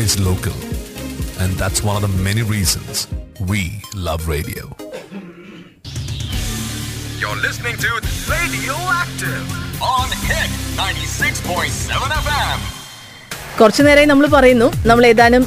is local. And that's one of the many reasons we love radio. You're listening to Radio Active on Hit 96.7 FM. കുറച്ചു നേരമായി നമ്മൾ പറയുന്നു നമ്മൾ ഏതാനും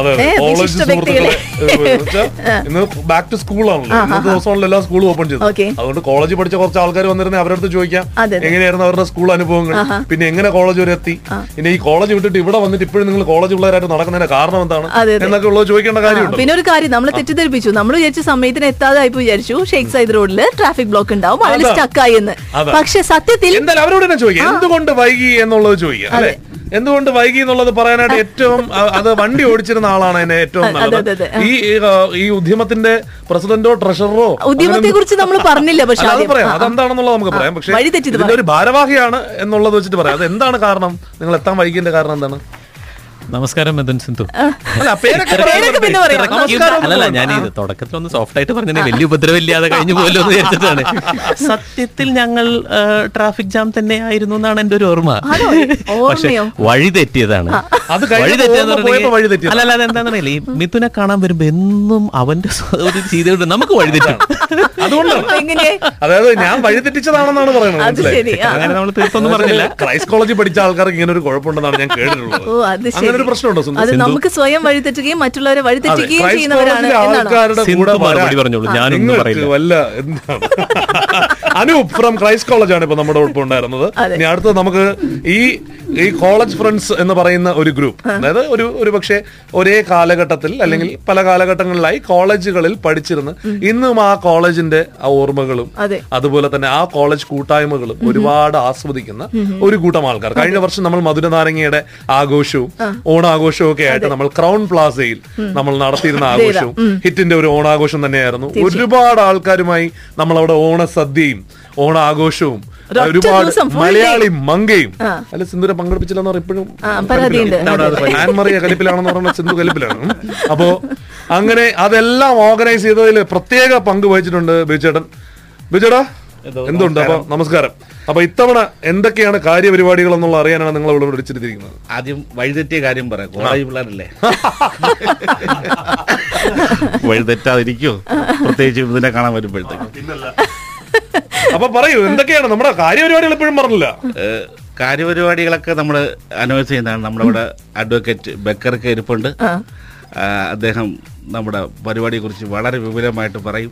അതെ കോളേജ് സുഹൃത്തുക്കളെ ഇന്ന് ബാക്ക് ടു സ്കൂളാണല്ലോ. ഇന്നത്തെ ദിവസമാണല്ലോ എല്ലാ സ്കൂളും ഓപ്പൺ ചെയ്തു അതുകൊണ്ട് കോളേജിൽ പഠിച്ച കുറച്ച് ആൾക്കാർ വന്നിരുന്നേ അവരടുത്ത് ചോദിക്കാം. എങ്ങനെയായിരുന്നു അവരുടെ സ്കൂൾ അനുഭവങ്ങൾ? പിന്നെ എങ്ങനെ കോളേജ് വരെ എത്തി? പിന്നെ ഈ കോളേജ് വിട്ടിട്ട് ഇവിടെ വന്നിട്ട് ഇപ്പോഴും നിങ്ങൾ കോളേജ് പിള്ളേരായിട്ട് നടക്കുന്നതിന്റെ കാരണം എന്താണ്. എന്നൊക്കെ ഉള്ളത് ചോദിക്കേണ്ട കാര്യം കാര്യമുണ്ട്? പിന്നെ ഒരു കാര്യം നമ്മൾ തെറ്റിദ്ധരിപ്പിച്ചു. നമ്മൾ വിചാരിച്ച സമയത്തിന് എത്താതായി വിചാരിച്ചു. ഷെയ്ഖ് സൈദ് റോഡിൽ ട്രാഫിക് ബ്ലോക്ക് ഉണ്ടാവും. അതിൽ. സ്റ്റക്കായി എന്ന്. പക്ഷെ സത്യത്തിൽ അവരോട് തന്നെ ചോദിക്കാം. എന്തുകൊണ്ട് വൈകി എന്നുള്ളത് ചോദിക്കാം അല്ലെ? എന്തുകൊണ്ട് വൈകി എന്നുള്ളത് പറയാനായിട്ട് ഏറ്റവും അത് വണ്ടി ഓടിച്ചിരുന്ന ആളാണ് എന്നെ ഏറ്റവും നല്ലത്. ഈ ഈ ഉദ്യമത്തിന്റെ പ്രസിഡന്റോ ട്രഷററോ ഉദ്യമത്തെ കുറിച്ച് നമ്മൾ പറഞ്ഞില്ല പക്ഷെ അത്. പറയാം. അതെന്താണെന്നുള്ളത് നമുക്ക് പറയാം. പക്ഷേ ഇതിന്റെ ഒരു ഭാരവാഹിയാണ് എന്നുള്ളത് വെച്ചിട്ട് പറയാം. അത് എന്താണ് കാരണം? നിങ്ങൾ എത്താൻ വൈകിന്റെ കാരണം എന്താണ്? നമസ്കാരം മദൻ സിന്ധു. അല്ലല്ല ഞാൻ ഇത് തുടക്കത്തിൽ ഒന്ന് സോഫ്റ്റ് ആയിട്ട് പറഞ്ഞേ വലിയ ഉപദ്രവമില്ലാതെ കഴിഞ്ഞു പോലോ എന്ന് വിചാരിച്ചിട്ടാണ് സത്യത്തിൽ ഞങ്ങൾ ട്രാഫിക് ജാം തന്നെ ആയിരുന്നു എന്നാണ് എന്റെ ഒരു ഓർമ്മ? പക്ഷെ? വഴി തെറ്റിയതാണ്. അത് വഴി തെറ്റിയെന്ന് പോകുമ്പോ പോയപ്പോ വഴി തെറ്റിയതാ. അല്ല അല്ല ഈ മിഥുനെ കാണാൻ വരുമ്പോ എന്നും അവന്റെ ഒരു ചെയ്തുകൊണ്ട് നമുക്ക് വഴി തെറ്റാണ് അതുകൊണ്ടാണ് അതായത് ഞാൻ വഴി തെറ്റിച്ചതാണെന്നാണ് പറയുന്നത് അങ്ങനെ നമ്മൾ തീർത്തൊന്നും പറഞ്ഞില്ല. ക്രൈസ്റ്റ് കോളേജിൽ പഠിച്ച ആൾക്കാർക്ക് ഇങ്ങനെ ഒരു കുഴപ്പമുണ്ടെന്നാണ് ഞാൻ കേട്ടിട്ടുള്ളത്. ഓ അത് ശരി അങ്ങനെ ഒരു പ്രശ്നമുണ്ടോ? അത് നമുക്ക് സ്വയം വഴിതെറ്റുകയും മറ്റുള്ളവരെ വഴിതെറ്റുകയും ചെയ്യുന്നവരാണ് എന്നാണ്. ആൾക്കാരുടെ കൂടെ മറുപടി പറഞ്ഞോളൂ, പറയില്ല. വല്ല അനൂപ് ഫ്രം ക്രൈസ്റ്റ് കോളേജ് ആണ് ഇപ്പൊ നമ്മുടെ ഒപ്പം ഉണ്ടായിരുന്നത്. ഇനി അടുത്തത് നമുക്ക് ഈ ഈ കോളേജ് ഫ്രണ്ട്സ് എന്ന് പറയുന്ന ഒരു ഗ്രൂപ്പ് അതായത് ഒരു ഒരു പക്ഷേ ഒരേ കാലഘട്ടത്തിൽ അല്ലെങ്കിൽ പല കാലഘട്ടങ്ങളിലായി കോളേജുകളിൽ പഠിച്ചിരുന്ന് ഇന്നും ആ കോളേജിന്റെ ആ ഓർമ്മകളും അതുപോലെ തന്നെ ആ കോളേജ് കൂട്ടായ്മകളും ഒരുപാട് ആസ്വദിക്കുന്ന ഒരു കൂട്ടം ആൾക്കാർ. കഴിഞ്ഞ വർഷം നമ്മൾ മധുരനാരങ്ങയുടെ ആഘോഷവും ഓണാഘോഷവും ഒക്കെ ആയിട്ട് നമ്മൾ ക്രൗൺ പ്ലാസയിൽ നമ്മൾ നടത്തിയിരുന്ന ആഘോഷവും ഹിറ്റിന്റെ ഒരു ഓണാഘോഷം തന്നെയായിരുന്നു. ഒരുപാട് ആൾക്കാരുമായി നമ്മൾ അവിടെ ഓണസദ്യയും ഓണാഘോഷവും ഒരുപാട് മലയാളി മങ്കയും അല്ല സിന്ധുര പങ്കെടുപ്പിച്ചില്ലെന്ന് പറയുമ്പോഴും. ആൻമറിയ കലിപ്പിലാണെന്ന് പറഞ്ഞ സിന്ധു കലിപ്പിലാണ്. അപ്പോ അങ്ങനെ അതെല്ലാം ഓർഗനൈസ് ചെയ്തതിൽ പ്രത്യേക പങ്ക് വഹിച്ചിട്ടുണ്ട് ബിജുചേട്ടൻ ബിജുടാ എന്തുണ്ട് അപ്പൊ? നമസ്കാരം. അപ്പൊ ഇത്തവണ എന്തൊക്കെയാണ് കാര്യപരിപാടികൾ എന്നുള്ള അറിയാനാണ് നിങ്ങൾ ഇവിടെ വിളിച്ചിരിക്കുന്നത്? ആദ്യം വഴിതെറ്റിയ കാര്യം പറയാം. കോളേജ് പിള്ളേരല്ലേ? വഴിതെറ്റാതിരിക്കോ? പ്രത്യേകിച്ച് ഇതിനെ കാണാൻ വരുമ്പോഴത്തേക്ക്. അപ്പൊ പറയൂ എന്തൊക്കെയാണ് നമ്മുടെ കാര്യപരിപാടികൾ എപ്പോഴും പറഞ്ഞില്ല? കാര്യപരിപാടികളൊക്കെ നമ്മൾ അനൗൺസ് ചെയ്യുന്നതാണ്. നമ്മുടെ ഇവിടെ അഡ്വക്കേറ്റ് ബക്കർക്ക് ഇരിപ്പുണ്ട്. അദ്ദേഹം നമ്മുടെ പരിപാടിയെ കുറിച്ച് വളരെ വിപുലമായിട്ട് പറയും.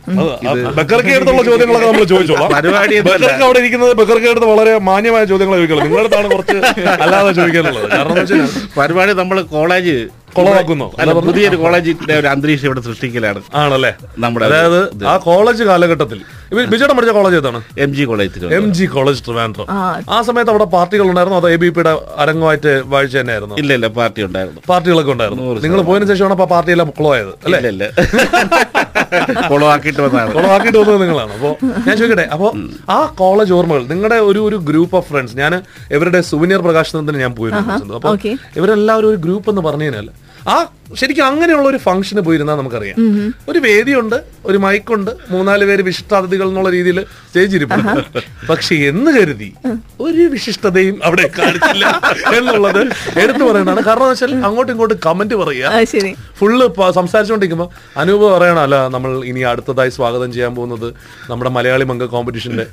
ചോദ്യങ്ങളൊക്കെ നമ്മൾ ചോദിച്ചോളാം. പരിപാടി അവിടെ ഇരിക്കുന്നത് ബക്കർക്ക് വളരെ മാന്യമായ ചോദ്യങ്ങൾ ചോദിക്കുള്ളൂ. നിങ്ങളടുത്താണ് കുറച്ച് അല്ലാതെ ചോദിക്കാനുള്ളത്. കാരണം പരിപാടി നമ്മൾ കോളേജ് കൊളവാക്കുന്നു. അല്ല പുതിയൊരു കോളേജിന്റെ ഒരു അന്തരീക്ഷം ഇവിടെ സൃഷ്ടിക്കലാണ്. ആണല്ലേ? നമ്മുടെ അതായത് ആ കോളേജ് കാലഘട്ടത്തിൽ ബിജേട്ടൻ പഠിച്ച കോളേജ് ഏതാണ്? M G college M G college Trivandrum ആ. സമയത്ത് അവിടെ പാർട്ടികൾ ഉണ്ടായിരുന്നു? അതോ എ ബി പിയുടെ അരങ്ങുമായിട്ട് വാഴ്ച തന്നെയായിരുന്നു? ഇല്ല ഇല്ല പാർട്ടി ഉണ്ടായിരുന്നു. പാർട്ടികളൊക്കെ ഉണ്ടായിരുന്നു. നിങ്ങൾ പോയതിനു ശേഷമാണ് അപ്പൊ പാർട്ടിയെല്ലാം കുളമായത് അല്ലേ? ഇല്ല ഇല്ല. കുളമാക്കിയിട്ട് വന്നതാണ്. കുളമാക്കിയിട്ട് വന്നത് നിങ്ങളാണ്. അപ്പോ ഞാൻ ചോദിക്കട്ടെ അപ്പോ ആ കോളേജ് ഓർമ്മകൾ നിങ്ങളുടെ ഒരു ഒരു ഗ്രൂപ്പ് ഓഫ് ഫ്രണ്ട്സ് ഞാൻ ഇവരുടെ സുവിനിയർ പ്രകാശനത്തിന് ഞാൻ പോയിരുന്നു അപ്പൊ okay. ഇവരെല്ലാവരും ഒരു ഗ്രൂപ്പ് എന്ന് പറഞ്ഞു കഴിഞ്ഞാൽ ആ ശരിക്കും അങ്ങനെയുള്ള ഒരു ഫംഗ്ഷന് പോയിരുന്നാൽ നമുക്കറിയാം. ഒരു വേദിയുണ്ട് ഒരു മൈക്കുണ്ട് മൂന്നാൽ പേര് വിശിഷ്ടാതിഥികൾ എന്നുള്ള രീതിയിൽ സ്റ്റേജിരിപ്പുണ്ട് പക്ഷെ എന്ന് കരുതി ഒരു വിശിഷ്ടതയും അവിടെ കാണിച്ചില്ല എന്നുള്ളത് എടുത്തു പറയണതാണ് കാരണം എന്ന് വെച്ചാൽ അങ്ങോട്ടും ഇങ്ങോട്ടും കമന്റ് പറയുക. ഫുള്ള് സംസാരിച്ചുകൊണ്ടിരിക്കുമ്പോ അനൂപ് പറയണ അല്ല നമ്മൾ ഇനി അടുത്തതായി സ്വാഗതം ചെയ്യാൻ പോകുന്നത് നമ്മുടെ മലയാളി മംഗ കോമ്പറ്റീഷന്റെ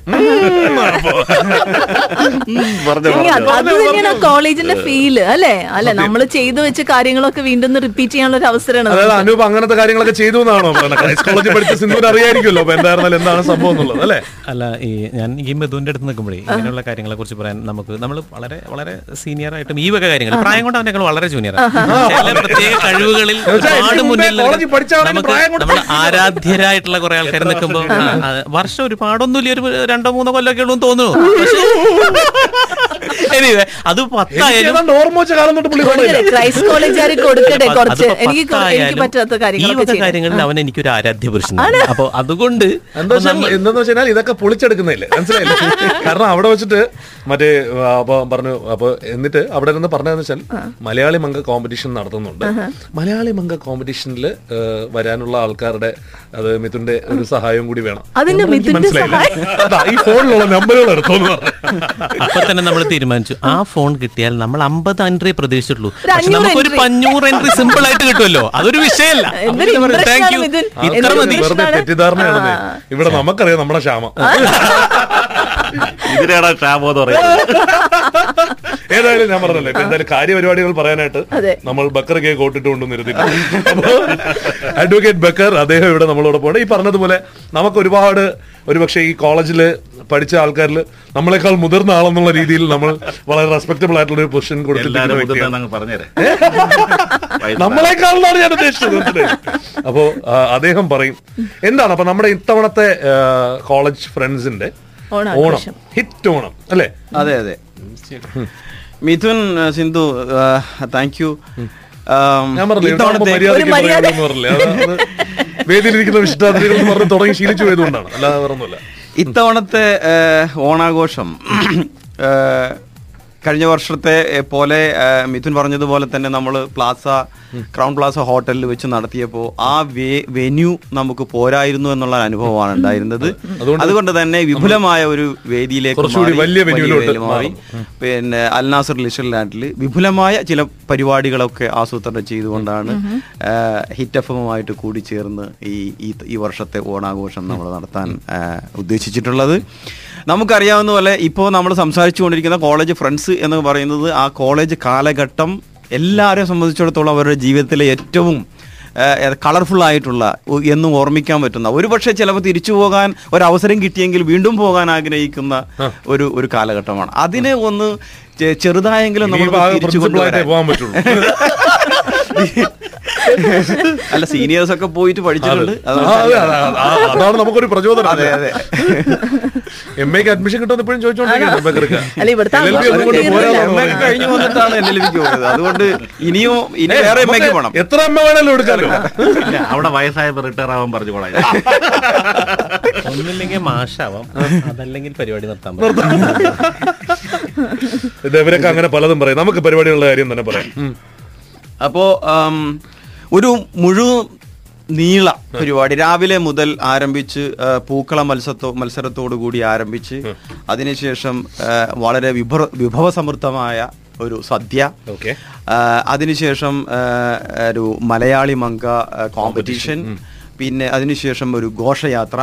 കോളേജിന്റെ ഫീൽ അല്ലെ? അല്ല നമ്മൾ ചെയ്തു വെച്ച കാര്യങ്ങളൊക്കെ വീണ്ടും റിപ്പീറ്റ് ചെയ്യാനുള്ള ഒരു അവസരമാണ് അതായത് അനൂപ് അങ്ങനത്തെ കാര്യങ്ങളൊക്കെ ചെയ്തു എന്നാണോ കോളേജ് പഠിച്ച സിന്ധുവിന് അറിയായിരിക്കുമല്ലോ അപ്പൊ എന്തായിരുന്നാലും എന്താണ് സംഭവം എന്നുള്ളത് അല്ലേ? അല്ല ഈ ഞാൻ ഈ മെതുവിന്റെ അടുത്ത് നിൽക്കുമ്പോഴേ ഇങ്ങനെയുള്ള കാര്യങ്ങളെ കുറിച്ച് പറയാൻ നമുക്ക് നമ്മൾ വളരെ വളരെ സീനിയർ ആയിട്ടും ഈ വക കാര്യങ്ങൾ പ്രായം കൊണ്ട് അവനേക്കാൾ വളരെ ജൂനിയർ ചില പ്രത്യേക കഴിവുകളിൽ ഒരുപാട് മുന്നിൽ നമ്മൾ ആരാധ്യരായിട്ടുള്ള കുറെ ആൾക്കാർ നിൽക്കുമ്പോൾ വർഷം ഒരുപാടൊന്നുമില്ല ഒരു രണ്ടോ മൂന്നോ കൊല്ലമൊക്കെ ഉള്ളൂ എന്ന് തോന്നുന്നു. അത് പത്തായാലും ഏതാണ്ട് ഓർമ്മ വെച്ച കാലം തൊട്ട് പുള്ളി കൊടുക്കട്ടെ. കോളേജിലാ. ക്രൈസ്റ്റ് കോളേജുകാർ കൊടുക്കട്ടെ എനിക്ക് അവൻ എനിക്ക് ഒരു പറ്റാത്ത. കാര്യങ്ങളിൽ അവൻ എനിക്കൊരു ആരാധ്യ പുരുഷനാണ് അപ്പൊ അതുകൊണ്ട് എന്താ വെച്ചാൽ ഇതൊക്കെ പൊളിച്ചെടുക്കുന്നില്ലേ? മനസ്സിലായില്ലേ? കാരണം അവിടെ വെച്ചിട്ട് മറ്റേ അപ്പൊ പറഞ്ഞു അപ്പൊ എന്നിട്ട് അവിടെ നിന്ന് പറഞ്ഞതെന്ന് വെച്ചാൽ മലയാളി മംഗ കോമ്പറ്റീഷൻ നടത്തുന്നുണ്ട്. മലയാളി മംഗ കോമ്പറ്റീഷനിൽ വരാനുള്ള ആൾക്കാരുടെ അത് മിഥുന്റെ ഒരു സഹായം കൂടി വേണം. മനസ്സിലായില്ല. ഈ ഫോണിലുള്ള നമ്പറുകൾ അപ്പൊ തന്നെ നമ്മൾ തീരുമാനിച്ചു. ആ ഫോൺ കിട്ടിയാൽ നമ്മൾ അമ്പത് എൻട്രി പ്രതീക്ഷിച്ചിട്ടുള്ളൂ. പക്ഷെ entry. പഞ്ഞൂറ് എൻട്രി സിമ്പിൾ ആയിട്ട് കിട്ടുമല്ലോ. അതൊരു വിഷയമല്ല. ഇത്ര മതി. വെറുതെ ആണ്. ഇവിടെ നമുക്കറിയാം നമ്മുടെ ക്ഷാമം. ഇതിനാണ് ക്ഷാമം എന്ന് പറയുന്നത്. ഏതായാലും ഞാൻ പറഞ്ഞല്ലേ ഇപ്പൊ എന്തായാലും കാര്യപരിപാടികൾ പറയാനായിട്ട് നമ്മൾ ബക്കർ കേക്ക് കോട്ടിട്ടുകൊണ്ട് നിരുന്നില്ല അഡ്വക്കേറ്റ് ബക്കർ അദ്ദേഹം ഇവിടെ നമ്മളോടൊപ്പം ഉണ്ട് ഈ പറഞ്ഞതുപോലെ നമുക്ക് ഒരുപാട് ഒരുപക്ഷെ ഈ കോളേജിൽ പഠിച്ച ആൾക്കാരിൽ നമ്മളെക്കാൾ മുതിർന്ന ആളെന്നുള്ള രീതിയിൽ നമ്മൾ വളരെ റെസ്പെക്ടബിൾ ആയിട്ടുള്ള ഒരു പൊസിഷൻ കൊടുത്തിട്ടുണ്ട് നമ്മളെക്കാളെന്നാണ് ഞാൻ ഉദ്ദേശിച്ചത്? അപ്പോ അദ്ദേഹം പറയും എന്താണ്? അപ്പൊ നമ്മുടെ ഇത്തവണത്തെ കോളേജ് ഫ്രണ്ട്സിന്റെ ഓണം. ഓണാഘോഷം. ഹിറ്റ് ഓണം അല്ലേ? അതെ അതെ. മിഥുൻ സിന്ധു താങ്ക് യു വേദിയിലിരിക്കുന്ന വിശിഷ്ടാതിഥികൾ പറഞ്ഞ് തുടങ്ങി ശീലിച്ചു പോയതുകൊണ്ടാണ്. അല്ലാതെ വേറൊന്നുമില്ല. ഇത്തവണത്തെ ഓണാഘോഷം കഴിഞ്ഞ വർഷത്തെ പോലെ മിഥുൻ പറഞ്ഞതുപോലെ തന്നെ നമ്മൾ പ്ലാസ ക്രൗൺ പ്ലാസ ഹോട്ടലിൽ വെച്ച് നടത്തിയപ്പോൾ ആ വേ- വെന്യൂ നമുക്ക് പോരായിരുന്നു എന്നുള്ള അനുഭവമാണ് ഉണ്ടായിരുന്നത്. അതുകൊണ്ട് തന്നെ വിപുലമായ ഒരു വേദിയിലേക്ക് വലിയ മാറി. പിന്നെ അൽനാസർ ലിഷൽ ലാൻഡിൽ വിപുലമായ ചില പരിപാടികളൊക്കെ ആസൂത്രണം ചെയ്തുകൊണ്ടാണ് ഹിറ്റ് എഫുമായിട്ട് കൂടി ചേർന്ന് ഈ ഈ വർഷത്തെ ഓണാഘോഷം നമ്മൾ നടത്താൻ ഉദ്ദേശിച്ചിട്ടുള്ളത്. നമുക്കറിയാവുന്ന പോലെ ഇപ്പോൾ നമ്മൾ സംസാരിച്ചു കൊണ്ടിരിക്കുന്ന കോളേജ് ഫ്രണ്ട്സ് എന്ന് പറയുന്നത് ആ കോളേജ് കാലഘട്ടം എല്ലാവരെയും സംബന്ധിച്ചിടത്തോളം അവരുടെ ജീവിതത്തിലെ ഏറ്റവും കളർഫുൾ ആയിട്ടുള്ള എന്നും ഓർമ്മിക്കാൻ പറ്റുന്ന ഒരുപക്ഷെ ചിലപ്പോൾ തിരിച്ചു പോകാൻ ഒരവസരം കിട്ടിയെങ്കിൽ വീണ്ടും പോകാൻ ആഗ്രഹിക്കുന്ന ഒരു ഒരു കാലഘട്ടമാണ്. അതിനെ ഒന്ന് ചെറുതായെങ്കിലും നമ്മൾ തിരിച്ചു കൊണ്ടുവരാൻ. അല്ല സീനിയേഴ്സ് ഒക്കെ പോയിട്ട് പഠിച്ചിട്ടുണ്ട്. അതാണ് നമുക്കൊരു പ്രചോദനം. അതെ അതെ. എം എക്ക് അഡ്മിഷൻ കിട്ടുമെന്ന് ഇപ്പോഴും പറയുന്നത്. കഴിഞ്ഞു വന്നിട്ടാണ് എൽ ബിക്ക് അതുകൊണ്ട് ഇനിയും ഇനി വേറെ എം എക്ക് നമുക്ക് എത്ര എം എ വേണമല്ലോ എടുക്കാലോ അവിടെ വയസ്സായപ്പോ റിട്ടയർ ആവാൻ പറഞ്ഞു പോണേ. ഒന്നില്ലെങ്കിൽ മാഷാവാം അതല്ലെങ്കിൽ പരിപാടി നിർത്താൻ ഇവരൊക്കെ അങ്ങനെ പലതും പറയും. നമുക്ക് പരിപാടിയുള്ള കാര്യം തന്നെ പറയാം. ഉം. അപ്പോ ഒരു മുഴു നീള പരിപാടി. രാവിലെ മുതൽ ആരംഭിച്ച് പൂക്കള മത്സരത്തോ മത്സരത്തോടു കൂടി ആരംഭിച്ച് അതിനുശേഷം വളരെ വിഭവ വിഭവസമൃദ്ധമായ ഒരു സദ്യ. അതിനുശേഷം ഒരു മലയാളി മങ്ക കോമ്പറ്റീഷൻ പിന്നെ അതിനുശേഷം ഒരു ഘോഷയാത്ര.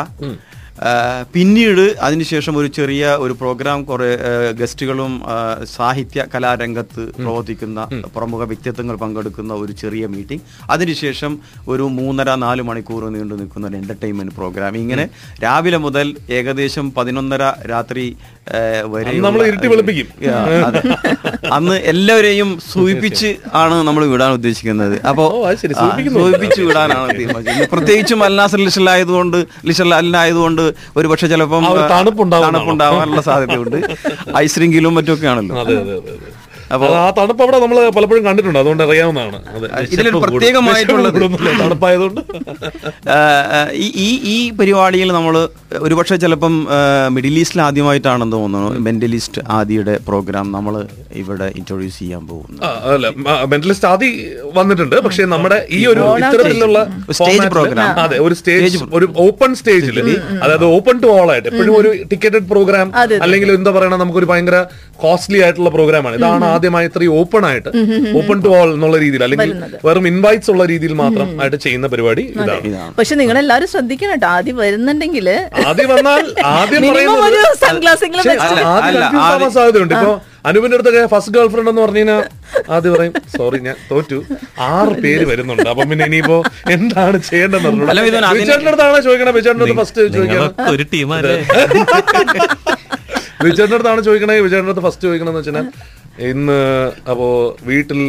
പിന്നീട് അതിനുശേഷം ഒരു ചെറിയ ഒരു പ്രോഗ്രാം കുറെ ഗസ്റ്റുകളും സാഹിത്യ കലാരംഗത്ത് പ്രവർത്തിക്കുന്ന പ്രമുഖ വ്യക്തിത്വങ്ങൾ പങ്കെടുക്കുന്ന ഒരു ചെറിയ മീറ്റിംഗ് അതിനുശേഷം ഒരു മൂന്നര നാല് മണിക്കൂർ നീണ്ടു നിൽക്കുന്ന ഒരു എന്റർടൈൻമെന്റ് പ്രോഗ്രാം ഇങ്ങനെ രാവിലെ മുതൽ ഏകദേശം പതിനൊന്നര രാത്രി നമ്മൾ ഇരുട്ടി വെളുപ്പിക്കും. അന്ന് എല്ലാവരെയും സൂചിപ്പിച്ച് ആണ് നമ്മൾ വിടാൻ ഉദ്ദേശിക്കുന്നത്. അപ്പോ. സൂചിപ്പിച്ച് വിടാനാണ് തീരുമാനിച്ചത്. പ്രത്യേകിച്ചും അൽനാസർ ലിഷലായതുകൊണ്ട് ലിഷൽ അല്ലായതുകൊണ്ട് ഒരു പക്ഷെ ചിലപ്പം. തണുപ്പുണ്ടാവാനുള്ള സാധ്യതയുണ്ട്. ഐസ്രിങ്കിലും മറ്റൊക്കെ ആണല്ലോ. അതെ അതെ അതെ അതെ. അപ്പോ അത് ആ തണുപ്പ് അവിടെ നമ്മൾ പലപ്പോഴും കണ്ടിട്ടുണ്ട്. അതുകൊണ്ട് അറിയാവുന്നതാണ്. അതെ. ഇതിലൊരു. പ്രത്യേകമായിട്ടുള്ളത് തണുപ്പായതുകൊണ്ട്. ഈ ഈ ഈ പരിപാടിയിൽ നമ്മൾ ഒരുപക്ഷെ ചിലപ്പം മിഡിൽ ഈസ്റ്റിൽ ആദ്യമായിട്ടാണെന്ന് തോന്നുന്നു. മെന്റലിസ്റ്റ് ആദിയുടെ പ്രോഗ്രാം നമ്മൾ ഇവിടെ ഇൻട്രൊഡ്യൂസ് ചെയ്യാൻ പോകുന്നു ആ, അല്ല മെന്റലിസ്റ്റ് ആദി വന്നിട്ടുണ്ട്. പക്ഷേ നമ്മുടെ ഈ ഒരു ഇത്തരത്തിലുള്ള സ്റ്റേജ്. പ്രോഗ്രാം. അതെ. ഒരു സ്റ്റേജ് ഒരു ഓപ്പൺ സ്റ്റേജിൽ അതായത് ഓപ്പൺ ടു ഓൾ ആയിട്ട്. എപ്പോഴും ഒരു ടിക്കറ്റഡ് പ്രോഗ്രാം. അല്ലെങ്കിൽ എന്താ പറയണ നമുക്കൊരു ഭയങ്കര കോസ്റ്റ്ലി ആയിട്ടുള്ള പ്രോഗ്രാമാണ് ഇതാണ് ആദ്യമായി ഇത്രയും ഓപ്പൺ ആയിട്ട് ഓപ്പൺ ടു ഓൾ എന്നുള്ള രീതിയിൽ അല്ലെങ്കിൽ വെറും ഇൻവൈറ്റ്സ് ഉള്ള രീതിയിൽ മാത്രം ആയിട്ട് ചെയ്യുന്ന പരിപാടി ഇതാണ്. പക്ഷെ നിങ്ങൾ എല്ലാവരും ശ്രദ്ധിക്കണം കേട്ടോ. ആദ്യം വരുന്നുണ്ടെങ്കിൽ ആദ്യം വന്നാൽ ആദ്യം പറയുന്നത് സാധ്യതയുണ്ട് ഇപ്പൊ അനുപിന്റെ അടുത്തൊക്കെ ഫസ്റ്റ് ഗേൾ ഫ്രണ്ട് എന്ന് പറഞ്ഞു കഴിഞ്ഞാൽ ആദ്യം പറയും സോറി ഞാൻ തോറ്റു. ആറ് പേര് വരുന്നുണ്ട്. അപ്പൊ പിന്നെ ഇനിയിപ്പോ എന്താണ് ചെയ്യേണ്ടതെന്ന് മിഥുൻ, അടുത്താണ് ചോദിക്കണേ. അടുത്ത് ഫസ്റ്റ് ചോദിക്കണം. ഒരു അടുത്താണ് ചോദിക്കണേ. വിചാരിന്റെ അടുത്ത് ഫസ്റ്റ് ചോദിക്കണമെന്ന് വെച്ചാൽ ഇന്ന് അപ്പോ വീട്ടിൽ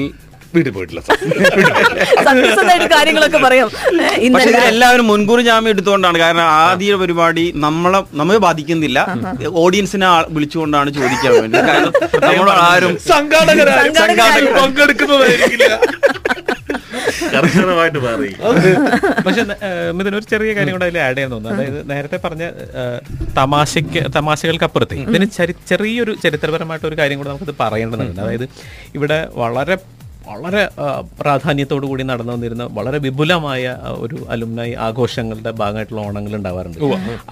വീട്ടിൽ പോയിട്ടില്ല സത്യസന്ധമായിട്ട് കാര്യങ്ങളൊക്കെ പറയാം. ഏ, ഇന്നലെ എല്ലാവരും മുൻകൂർ ജാമ്യം എടുത്തുകൊണ്ടാണ്. കാരണം ആദ്യ പരിപാടി നമ്മളെ നമ്മെ ബാധിക്കുന്നില്ല. ഓഡിയൻസിനെ വിളിച്ചുകൊണ്ടാണ് ചോദിക്കാൻ വേണ്ടി. കാരണം നമ്മൾ ആരും സംഘാടകരാരും സംഘാടകരാരും പങ്കെടുക്കുന്നതായിരിക്കില്ല കർശനമായിട്ട് മാറി. പക്ഷെ മിഥുൻ ഒരു ചെറിയ കാര്യം കൂടെ അതിൽ ആഡ് ചെയ്യാൻ തോന്നുന്നു. അതായത് നേരത്തെ പറഞ്ഞ തമാശക്ക് തമാശയ്ക്ക് തമാശകൾക്കപ്പുറത്തെ. ഇതിന് ചെറിയൊരു ചരിത്രപരമായിട്ട് ഒരു കാര്യം കൂടെ നമുക്കിത് പറയേണ്ടതുണ്ട്. അതായത് ഇവിടെ വളരെ വളരെ പ്രാധാന്യത്തോടു കൂടി നടന്നു വന്നിരുന്ന വളരെ വിപുലമായ ഒരു അലുമിനായി ആഘോഷങ്ങളുടെ ഭാഗമായിട്ടുള്ള ഓണങ്ങൾ ഉണ്ടാവാറുണ്ട്.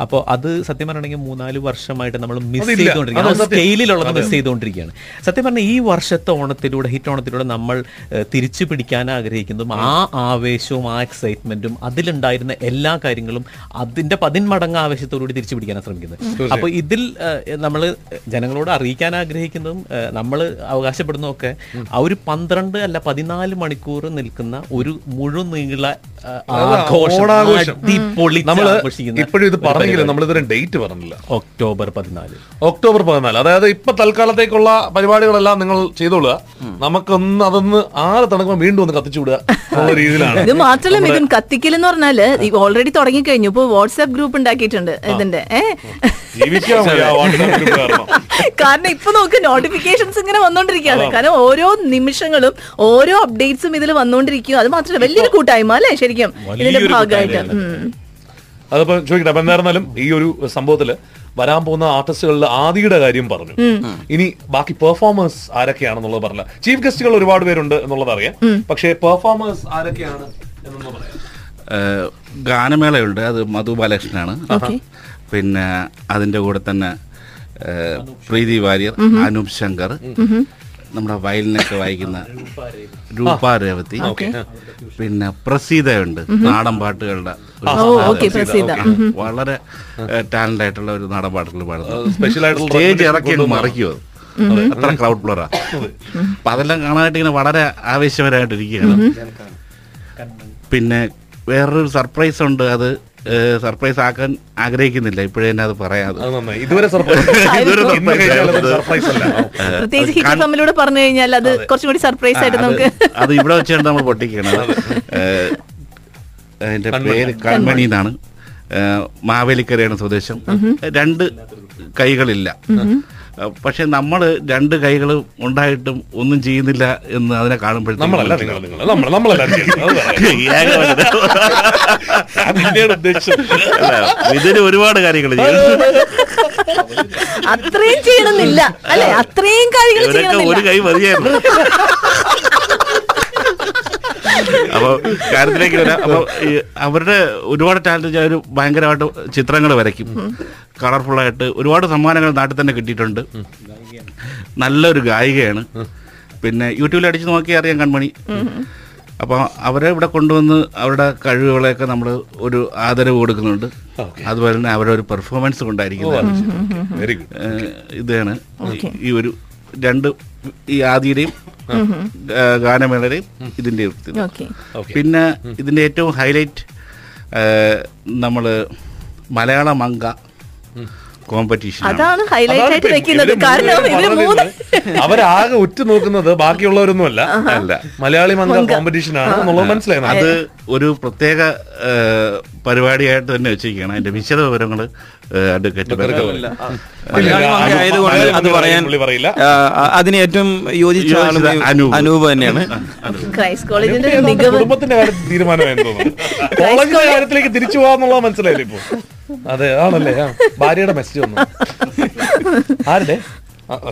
അപ്പോൾ അത് സത്യം പറഞ്ഞിട്ടുണ്ടെങ്കിൽ മൂന്നാൽ വർഷമായിട്ട് നമ്മൾ മിസ്. ചെയ്തുകൊണ്ടിരിക്കുകയാണ്. സ്കെയിലുള്ളത് മിസ് ചെയ്തുകൊണ്ടിരിക്കുകയാണ്. സത്യം പറഞ്ഞാൽ ഈ വർഷത്തെ ഓണത്തിലൂടെ ഹിറ്റ് ഓണത്തിലൂടെ നമ്മൾ തിരിച്ചു പിടിക്കാൻ ആഗ്രഹിക്കുന്നു ആ ആവേശവും ആ എക്സൈറ്റ്മെന്റും അതിലുണ്ടായിരുന്ന എല്ലാ കാര്യങ്ങളും അതിന്റെ പതിന്മടങ്ങ് ആവേശത്തോടുകൂടി തിരിച്ചു പിടിക്കാൻ ശ്രമിക്കുന്നത്. അപ്പോൾ ഇതിൽ നമ്മൾ ജനങ്ങളോട് അറിയിക്കാൻ ആഗ്രഹിക്കുന്നതും നമ്മൾ അവകാശപ്പെടുന്നതൊക്കെ ആ ഒരു പന്ത്രണ്ട് അല്ല പതിനാല് മണിക്കൂർ നിൽക്കുന്ന ഒരു മുഴുനീള നമ്മൾ ഇപ്പോഴും ഇത് പരിപാടി. നമ്മൾ ഡേറ്റ് പറഞ്ഞില്ല. ഒക്ടോബർ പതിനാല്. ഒക്ടോബർ പതിനാല്. അതായത് ഇപ്പൊ തൽക്കാലത്തേക്കുള്ള പരിപാടികളെല്ലാം നിങ്ങൾ ചെയ്തോളുക. നമുക്കൊന്ന് അതൊന്ന് ആറ് തണുക്കുമ്പോൾ വീണ്ടും ഒന്ന് കത്തിച്ചു വിടുക രീതിയിലാണ്. ഇത് മാത്രല്ല മിഥുൻ കത്തിക്കൽ എന്ന് പറഞ്ഞാൽ ഓൾറെഡി തുടങ്ങി കഴിഞ്ഞു ഇപ്പൊ വാട്സ്ആപ്പ് ഗ്രൂപ്പ് ഉണ്ടാക്കിയിട്ടുണ്ട് ഇതിന്റെ. കാരണം. കാരണം ഇപ്പൊ നോക്ക് നോട്ടിഫിക്കേഷൻസ് ഇങ്ങനെ വന്നോണ്ടിരിക്കുകയാണ്. കാരണം ഓരോ നിമിഷങ്ങളും ഓരോ അപ്ഡേറ്റ്സും ഇതിൽ വന്നോണ്ടിരിക്കും. അത് മാത്രമല്ല വലിയൊരു കൂട്ടായ്മ അല്ലേ? ശരിക്കും ഇതിന്റെ ഭാഗമായിട്ട്. അതപ്പോ ചോദിക്കട്ടെ അപ്പൊ എന്തായിരുന്നാലും ഈ ഒരു സംഭവത്തിൽ വരാൻ പോകുന്ന ആർട്ടിസ്റ്റുകളിൽ ആദിയുടെ കാര്യം പറഞ്ഞു. ഇനി ബാക്കി പെർഫോമേഴ്സ് ആരൊക്കെയാണെന്നുള്ളത് പറഞ്ഞില്ല. ചീഫ് ഗസ്റ്റുകൾ ഒരുപാട് പേരുണ്ട് എന്നുള്ളത് അറിയാം പക്ഷേ പെർഫോമേഴ്സ് ആരൊക്കെയാണ് എന്നൊന്നും പറയാം. ഗാനമേളയുണ്ട്. അത് മധു ബാലകൃഷ്ണനാണ്. പിന്നെ അതിന്റെ കൂടെ തന്നെ പ്രീതി വാര്യർ അനൂപ് ശങ്കർ. നമ്മുടെ വയലിനൊക്കെ വായിക്കുന്ന രൂപ രേവതി. പിന്നെ പ്രസീതയുണ്ട്. നാടൻ പാട്ടുകളുടെ. വളരെ ടാലന്റ് ആയിട്ടുള്ള ഒരു നാടൻ പാട്ടുകൾ പാടുന്നത് സ്പെഷ്യൽ ആയിട്ടുള്ള സ്റ്റേജ് ഇറക്കി മറിക്കും അത് അത്ര ക്രൗഡ് ഫ്ലോറാ അപ്പൊ അതെല്ലാം കാണാനായിട്ട് ഇങ്ങനെ വളരെ ആവേശപരമായിട്ടിരിക്കുകയാണ് പിന്നെ വേറൊരു സർപ്രൈസ് ഉണ്ട്. അത് സർപ്രൈസ് ആക്കാൻ ആഗ്രഹിക്കുന്നില്ല. ഇപ്പോഴേ തന്നെ അത് പറയാതെ. അത് ഇതുവരെ സർപ്രൈസ് ഇതുവരെ സർപ്രൈസ് അല്ല. പ്രത്യേകിച്ച് ഹിറ്റ് തമ്മിലൂടെ പറഞ്ഞു കഴിഞ്ഞാൽ അത് കുറച്ചും കൂടി സർപ്രൈസ് ആയിട്ട് നമുക്ക് അത് ഇവിടെ വെച്ചാണ് നമ്മൾ പൊട്ടിക്കണം അതിന്റെ പേര് കൺമണി എന്നാണ്. മാവേലിക്കരയാണ് സ്വദേശം. രണ്ട് കൈകളില്ല. പക്ഷെ നമ്മൾ രണ്ട് കൈകൾ ഉണ്ടായിട്ടും ഒന്നും ചെയ്യുന്നില്ല എന്ന് അതിനെ കാണുമ്പോഴത്തേക്കും ഇതിന് ഒരുപാട് കാര്യങ്ങൾ അത്രയും ചെയ്യണമെന്നില്ല അല്ലെ? അത്രയും കാര്യങ്ങൾ ഒരു കൈ മതിയായിരുന്നു. അപ്പൊ കാര്യത്തിലേക്ക് വരാം. അപ്പൊ അവരുടെ ഒരുപാട് ടാലന്റ് ഒരു ഭയങ്കരമായിട്ട് ചിത്രങ്ങൾ വരയ്ക്കും. കളർഫുൾ ആയിട്ട് ഒരുപാട് സമ്മാനങ്ങൾ നാട്ടിൽ തന്നെ കിട്ടിയിട്ടുണ്ട്. നല്ലൊരു ഗായികയാണ്. പിന്നെ യൂട്യൂബിൽ അടിച്ചു നോക്കി അറിയാം കൺമണി. അപ്പോൾ അവരെ ഇവിടെ കൊണ്ടുവന്ന് അവരുടെ കഴിവുകളെയൊക്കെ നമ്മൾ ഒരു ആദരവ് കൊടുക്കുന്നുണ്ട്. അതുപോലെ തന്നെ അവരുടെ ഒരു പെർഫോമൻസ് കൊണ്ടായിരിക്കും വെരി ഗുഡ് ഏഹ് ഇതാണ് ഈ ഒരു രണ്ട് ഈ ആദിയുടെയും ഗാനമേളയുടെയും ഇതിന്റെ ഇത്. ഓക്കെ. പിന്നെ ഇതിന്റെ ഏറ്റവും ഹൈലൈറ്റ് നമ്മൾ മലയാള മങ്ക കോമ്പറ്റീഷൻ അതാണ് ഹൈലൈറ്റ് ആയിട്ട് വെക്കുന്നത് കാരണം മൂന്ന് അവരാകെ ഉറ്റു നോക്കുന്നത് ബാക്കിയുള്ളവരൊന്നുമല്ല അല്ല. മലയാളി മങ്ക കോമ്പറ്റീഷൻ ആണ് എന്നുള്ളത് മനസ്സിലായി അത് ഒരു പ്രത്യേക പരിപാടിയായിട്ട് തന്നെ വെച്ചിരിക്കുകയാണ്. അതിന്റെ വിശദ വിവരങ്ങൾ അത് പറയാൻ അതിന് ഏറ്റവും യോജിച്ച അനൂപ്. തന്നെയാണ്. കുടുംബത്തിന്റെ കാര്യത്തിൽ തീരുമാനമായി തോന്നുന്നു. കോളേജിന്റെ കാര്യത്തിലേക്ക് തിരിച്ചു പോകാന്നുള്ളത് മനസ്സിലായില്ലേ ഇപ്പൊ? അതെ ആണല്ലേ? ആ ഭാര്യയുടെ മെസ്സേജ് വന്നു. ആരുടെ?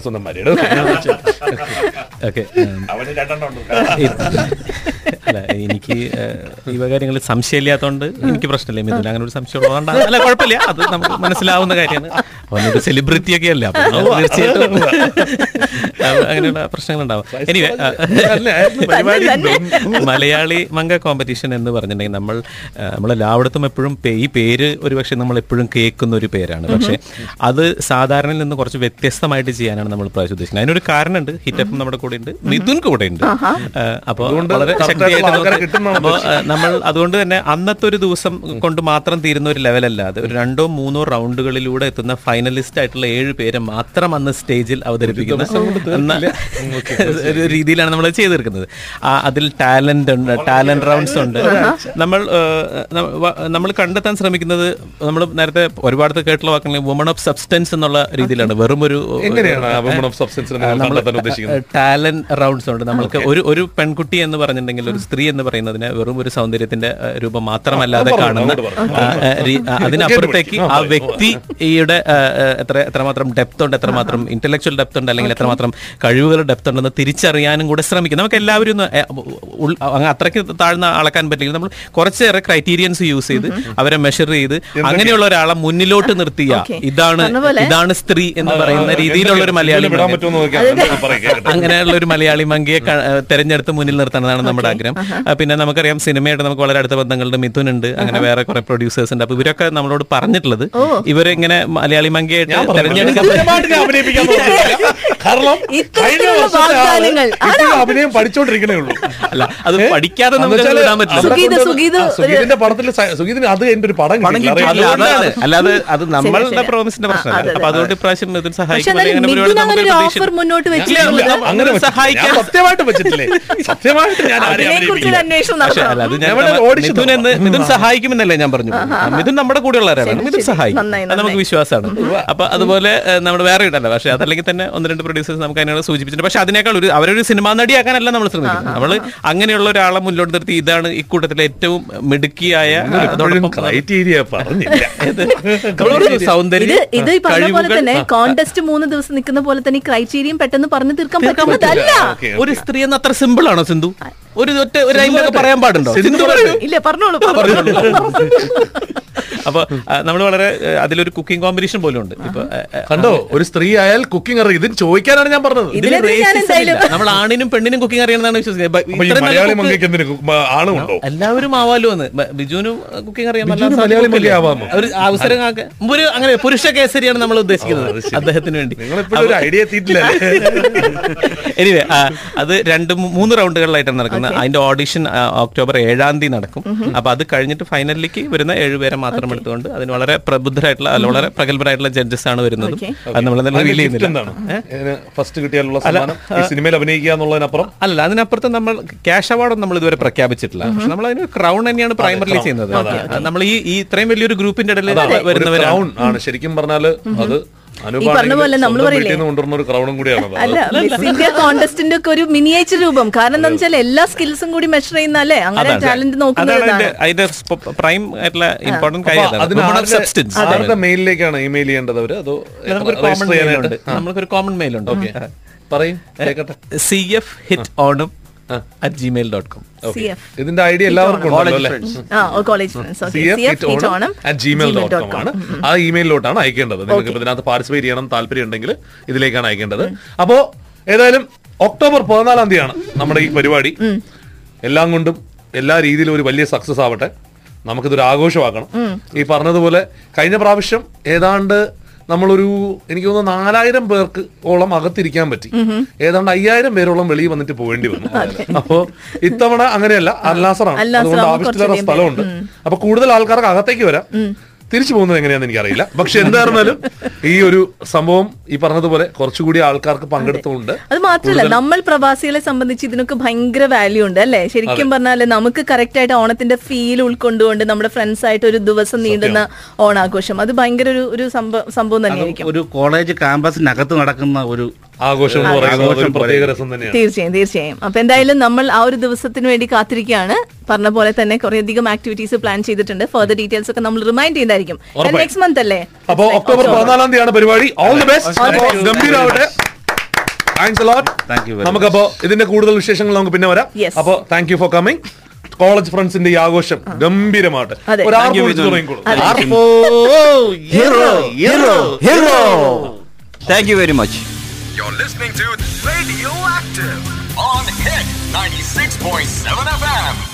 സ്വന്തം ഭാര്യയുടെ ഓക്കെ അവന് രണ്ടെണ്ണം ഉണ്ട് അല്ല എനിക്ക് ഈ കാര്യങ്ങളിൽ സംശയമില്ലാത്തതുകൊണ്ട് എനിക്ക് പ്രശ്നമില്ല. മിഥുൻ അങ്ങനെ ഒരു സംശയം ഉള്ളതുകൊണ്ട് അല്ല കുഴപ്പമില്ല. അത് നമുക്ക് മനസ്സിലാവുന്ന കാര്യമാണ്. അവനൊരു സെലിബ്രിറ്റി ഒക്കെ അല്ല അപ്പൊ തീർച്ചയായിട്ടും അപ്പൊ അങ്ങനെയുള്ള പ്രശ്നങ്ങൾ ഉണ്ടാവും എനിവേ അല്ല, ആയിരുന്നു പരിപാടി മലയാളി മംഗ കോമ്പറ്റീഷൻ എന്ന് പറഞ്ഞിട്ടുണ്ടെങ്കിൽ നമ്മൾ നമ്മളെല്ലായിടത്തും എപ്പോഴും പേ- ഈ പേര് ഒരുപക്ഷെ നമ്മൾ എപ്പോഴും കേൾക്കുന്ന ഒരു പേരാണ്. പക്ഷെ അത് സാധാരണയിൽ നിന്ന് കുറച്ച് വ്യത്യസ്തമായിട്ട് ചെയ്യാനാണ് നമ്മൾ പ്രാവശ്യം ഉദ്ദേശിക്കുന്നത്. അതിനൊരു കാരണമുണ്ട്. ഹിറ്റ് എഫ് നമ്മുടെ കൂടെ ഉണ്ട്. മിഥുൻ കൂടെ ഉണ്ട്. അപ്പോൾ വളരെ ശക്തിയായിട്ട് അപ്പോൾ നമ്മൾ അതുകൊണ്ട് തന്നെ അന്നത്തെ ഒരു ദിവസം കൊണ്ട് മാത്രം തീരുന്ന ഒരു ലെവലല്ലാതെ ഒരു രണ്ടോ മൂന്നോ റൗണ്ടുകളിലൂടെ എത്തുന്ന ഫൈനൽ ഫൈനലിസ്റ്റ് ആയിട്ടുള്ള ഏഴ് പേരെ മാത്രം അന്ന് സ്റ്റേജിൽ അവതരിപ്പിക്കുന്ന ഒരു രീതിയിലാണ് നമ്മൾ ചെയ്തു തീർക്കുന്നത്. ആ, അതിൽ ടാലന്റ് ഉണ്ട് ടാലന്റ് റൗണ്ട്സ് ഉണ്ട്. നമ്മൾ നമ്മൾ കണ്ടെത്താൻ ശ്രമിക്കുന്നത് നമ്മൾ നേരത്തെ ഒരുപാട് കേട്ടുള്ള വാക്കുകൾ വുമൺ ഓഫ് സബ്സ്റ്റൻസ് എന്നുള്ള രീതിയിലാണ്. വെറും ഒരു ടാലന്റ് റൗണ്ട്സ് ഉണ്ട്. നമ്മൾക്ക് ഒരു ഒരു പെൺകുട്ടി എന്ന് പറഞ്ഞിട്ടുണ്ടെങ്കിൽ ഒരു സ്ത്രീ എന്ന് പറയുന്നതിനെ വെറും ഒരു സൗന്ദര്യത്തിന്റെ രൂപം മാത്രമല്ലാതെ കാണുന്ന അതിനപ്പുറത്തേക്ക് ആ വ്യക്തിയുടെ എത്ര എത്രമാത്രം ഡെപ്ത് ഉണ്ട് എത്രമാത്രം ഇന്റലക്ച്വൽ ഡെപ്ത് ഉണ്ട് അല്ലെങ്കിൽ എത്രമാത്രം കഴിവുകൾ ഡെപ്ത് ഉണ്ടെന്ന് തിരിച്ചറിയാനും കൂടെ ശ്രമിക്കും. നമുക്ക് എല്ലാവരും ഒന്ന് അങ്ങ് അത്രയ്ക്ക് താഴ്ന്ന അളക്കാൻ പറ്റില്ല നമ്മൾ കുറച്ചേറെ ക്രൈറ്റീരിയൻസ് യൂസ് ചെയ്ത് അവരെ മെഷർ ചെയ്ത് അങ്ങനെയുള്ള ഒരാളെ മുന്നിലോട്ട് നിർത്തിയ ഇതാണ് ഇതാണ് സ്ത്രീ എന്ന് പറയുന്ന രീതിയിലുള്ള ഒരു മലയാളി. അങ്ങനെയുള്ള ഒരു മലയാളി മങ്കിയെ തെരഞ്ഞെടുത്ത് മുന്നിൽ നിർത്തണതാണ് നമ്മുടെ ആഗ്രഹം. പിന്നെ നമുക്കറിയാം സിനിമയായിട്ട് നമുക്ക് വളരെ അടുത്ത ബന്ധങ്ങളുടെ മിഥുൻ ഉണ്ട്. അങ്ങനെ വേറെ കുറെ പ്രൊഡ്യൂസേഴ്സ് ഉണ്ട്. അപ്പൊ ഇവരൊക്കെ നമ്മളോട് പറഞ്ഞിട്ടുള്ളത് ഇവരിങ്ങനെ മലയാളി മങ്കിയായിട്ട് അഭിനയം പഠിച്ചോണ്ടിരിക്കണേ ഉള്ളൂ. അല്ല അത് പഠിക്കാതെ സുഗീതിന്റെ പടത്തിൽ സുഗീതിന് അത് എന്റെ ഒരു പടം. അല്ലാതെ അത് നമ്മളുടെ പ്രോമിസിന്റെ പ്രശ്നമല്ല. അപ്പൊ അതുകൊണ്ട് ഇപ്രാവശ്യം ഇതിൽ സഹായിക്കും. സഹായിക്കാൻ- സത്യമായിട്ട് വെച്ചിട്ടില്ലേ? സത്യമായിട്ട് ഞാൻ മിഥുൻ സഹായിക്കുമെന്നല്ലേ ഞാൻ പറഞ്ഞു. മിഥുൻ നമ്മുടെ കൂടെയുള്ളവരാണ്. മിഥുൻ. സഹായിക്കും. നമുക്ക് വിശ്വാസമാണ്. അപ്പൊ അതുപോലെ നമ്മൾ നമ്മുടെ വേറെ ഇടല്ല? പക്ഷെ അതല്ലെങ്കിൽ തന്നെ ഒന്ന് രണ്ട് പ്രൊഡ്യൂസേഴ്സ് നമുക്ക് അതിനോട് സൂചിപ്പിച്ചിട്ടുണ്ട്. പക്ഷെ അതിനേക്കാൾ ഒരു അവരൊരു സിനിമാ നടിയാക്കാനല്ല നമ്മൾ ശ്രമിക്കുന്നത്. നമ്മൾ അങ്ങനെയുള്ള ഒരാളെ മുന്നോട്ട് നിർത്തി ഇതാണ് ഇക്കൂട്ടത്തിലെ ഏറ്റവും മിടുക്കിയായ സൗന്ദര്യം ഇത് ഈ പറഞ്ഞ പോലെ തന്നെ മൂന്ന് ദിവസം നിൽക്കുന്ന പോലെ തന്നെ ക്രൈറ്റീരിയം പെട്ടെന്ന് പറഞ്ഞു തീർക്കാൻ പറ്റുന്നതല്ല. ഒരു സ്ത്രീ എന്ന് അത്ര സിമ്പിൾ ആണോ സിന്ധു? ഒരു ഒറ്റ ഒരു പറയാൻ പാടുണ്ടോ? സിന്ധു പറയൂ. ഇല്ല പറഞ്ഞോളൂ. പറഞ്ഞോളൂ അപ്പൊ നമ്മൾ വളരെ അതിലൊരു കുക്കിംഗ് കോമ്പറ്റീഷൻ പോലും ഉണ്ട്. ഇപ്പൊ കണ്ടോ? ഒരു സ്ത്രീ ആയാൽ കുക്കിംഗ് അറിയാം. ഇതിന് ചോദിക്കാനാണ് ഞാൻ പറഞ്ഞത്. നമ്മൾ ആണിനും പെണ്ണിനും കുക്കിംഗ് അറിയണമെന്നാണ് വിശ്വസിക്കുന്നത്. എല്ലാവരും ആവാലോ എന്ന്. ബിജുവിനും കുക്കിംഗ് അറിയാം? ഒരു അവസരം ഒരു അങ്ങനെ പുരുഷ കേസരിയാണ് നമ്മൾ ഉദ്ദേശിക്കുന്നത് അദ്ദേഹത്തിന് വേണ്ടി. നിങ്ങൾ ഇപ്പോഴും ഒരു ഐഡിയ എനിവേ അത് രണ്ട് മൂന്ന് റൗണ്ടുകളിലായിട്ടാണ് നടക്കുന്നത്. അതിന്റെ ഓഡിഷൻ ഒക്ടോബർ ഏഴാം തീയതി നടക്കും. അപ്പൊ അത് കഴിഞ്ഞിട്ട് ഫൈനലിലേക്ക് വരുന്ന ഏഴുപേരെ മാത്രം എടുത്തുകൊണ്ട് അതിന് വളരെ പ്രബുദ്ധരായിട്ടുള്ള അല്ല വളരെ പ്രഗത്ഭരായിട്ടുള്ള ജഡ്ജസ് ആണ് വരുന്നത്. അത് നമ്മൾ റിവീൽ ചെയ്യുന്നില്ല. ഫസ്റ്റ് കിട്ടിയാലുള്ള സമ്മാനം? ഈ സിനിമയിൽ അഭിനയിക്കുക എന്നുള്ളതിനപ്പുറം? അല്ല അതിനപ്പുറത്ത് നമ്മൾ ക്യാഷ് അവാർഡും നമ്മൾ ഇതുവരെ പ്രഖ്യാപിച്ചിട്ടില്ല. പക്ഷെ നമ്മൾ അതിന് ക്രൗൺ തന്നെയാണ് പ്രൈമറിലി ചെയ്യുന്നത്. നമ്മൾ ഈ ഇത്രയും വലിയൊരു ഗ്രൂപ്പിന്റെ ഇടയിൽ വരുന്നവരാണ്. ശരിക്കും പറഞ്ഞാൽ അത് ഈ പറഞ്ഞ പോലെ നമ്മൾ പറയില്ലേ? ഒരു കോണ്ടസ്റ്റിന്റെ ഒക്കെ ഒരു മിനിയേച്ചർ രൂപം. കാരണം എന്താ വെച്ചാൽ എല്ലാ സ്കിൽസും കൂടി മെഷർ ചെയ്യുന്ന അല്ലേ അങ്ങനെ. ടാലന്റ് അതാണ് നോക്കുന്നത് അതിന്റെ പ്രൈം ആയിട്ടുള്ള ഇമ്പോർട്ടന്റ് കാര്യം മെയിലിലേക്കാണ് ഇമെയിൽ ചെയ്യേണ്ടത് അവർ? അതോ നമുക്കൊരു register കോമൺ മെയിൽ ഉണ്ട്. പറയും. C F hit Onam at Gmail dot com ഇതിന്റെ ഐഡിയ എല്ലാവർക്കും ജിമെയിൽ ഡോട്ട് കോം ആണ്. ആ ഇമെയിലോട്ടാണ് അയക്കേണ്ടത്. നിങ്ങൾക്ക് ഇതിനകത്ത് പാർട്ടിസിപ്പേറ്റ് ചെയ്യണം താല്പര്യം ഉണ്ടെങ്കിൽ ഇതിലേക്കാണ് അയക്കേണ്ടത്. അപ്പോ ഏതായാലും ഒക്ടോബർ പതിനാലാം തീയതിയാണ് നമ്മുടെ ഈ പരിപാടി. എല്ലാം കൊണ്ടും എല്ലാ രീതിയിലും ഒരു വലിയ സക്സസ് ആവട്ടെ. നമുക്കിതൊരു ആഘോഷമാക്കണം. ഈ പറഞ്ഞതുപോലെ കഴിഞ്ഞ പ്രാവശ്യം ഏതാണ്ട് നമ്മളൊരു എനിക്ക് തോന്നുന്നു നാലായിരം പേർക്ക് ഓളം അകത്തിരിക്കാൻ പറ്റി. ഏതാണ്ട് അയ്യായിരം പേരോളം വെളിയിൽ വന്നിട്ട് പോകേണ്ടി വന്നു. അപ്പോ ഇത്തവണ അങ്ങനെയല്ല അല്ലാസറാണ് അതുകൊണ്ട് ആവശ്യത്തിലേറെ സ്ഥലമുണ്ട്. അപ്പൊ കൂടുതൽ ആൾക്കാർക്ക് അകത്തേക്ക് വരാം. തിരിച്ചു പോകുന്നത് എങ്ങനെയാണെന്ന് എനിക്കറിയില്ല. പക്ഷെ എന്തായിരുന്നാലും ഈ ഒരു സംഭവം ഈ പറഞ്ഞതുപോലെ കുറച്ചുകൂടി ആൾക്കാർക്ക് പങ്കെടുത്തുകൊണ്ട് അത്. മാത്രമല്ല നമ്മൾ പ്രവാസികളെ സംബന്ധിച്ച് ഇതിനൊക്കെ ഭയങ്കര വാല്യൂ ഉണ്ട് അല്ലെ? ശരിക്കും പറഞ്ഞാൽ നമുക്ക് കറക്റ്റ് ആയിട്ട് ഓണത്തിന്റെ ഫീൽ ഉൾക്കൊണ്ടുകൊണ്ട് നമ്മുടെ ഫ്രണ്ട്സ് ആയിട്ട് ഒരു ദിവസം നീണ്ടുന്ന ഓണാഘോഷം. അത് ഭയങ്കര ഒരു ഒരു സംഭവം സംഭവം തന്നെയായിരിക്കും. ഒരു കോളേജ് ക്യാമ്പസിനകത്ത് നടക്കുന്ന ഒരു ആഘോഷം എന്ന് പറയുന്നത് ഒരു പ്രത്യേക. രസം തന്നെയാണ്. തീർച്ചയായും തീർച്ചയായും. അപ്പൊ എന്തായാലും നമ്മൾ ആ ഒരു ദിവസത്തിന് വേണ്ടി കാത്തിരിക്കുകയാണ്. പറഞ്ഞ പോലെ തന്നെ കുറെ അധികം ആക്ടിവിറ്റീസ് പ്ലാൻ ചെയ്തിട്ടുണ്ട്. ഫർദർ ഡീറ്റെയിൽസ് ഒക്കെ നമ്മൾ റിമൈൻഡ് ചെയ്തായിരിക്കും നെക്സ്റ്റ് മന്ത് അല്ലേ? അപ്പോൾ ഒക്ടോബർ പതിനാലാം തീയതിയാണ് പരിപാടി. All the best ഗംഭീരാവട്ടെ. Thanks a lot Thank you very നമുക്കപ്പോ ഇതിന്റെ കൂടുതൽ വിശേഷങ്ങൾ നമുക്ക് പിന്നെ വരാം. അപ്പൊ thank you for coming college ഫ്രണ്ട്സിന്റെ ഈ ആഘോഷം ഗംഭീരമാട്ടെ. ഒരു Thank ആർപ്പ്. തുടങ്ങിക്കോളൂ. Hero hero hero. Thank you very much You're listening to Radio Active on Hit 96.7 FM.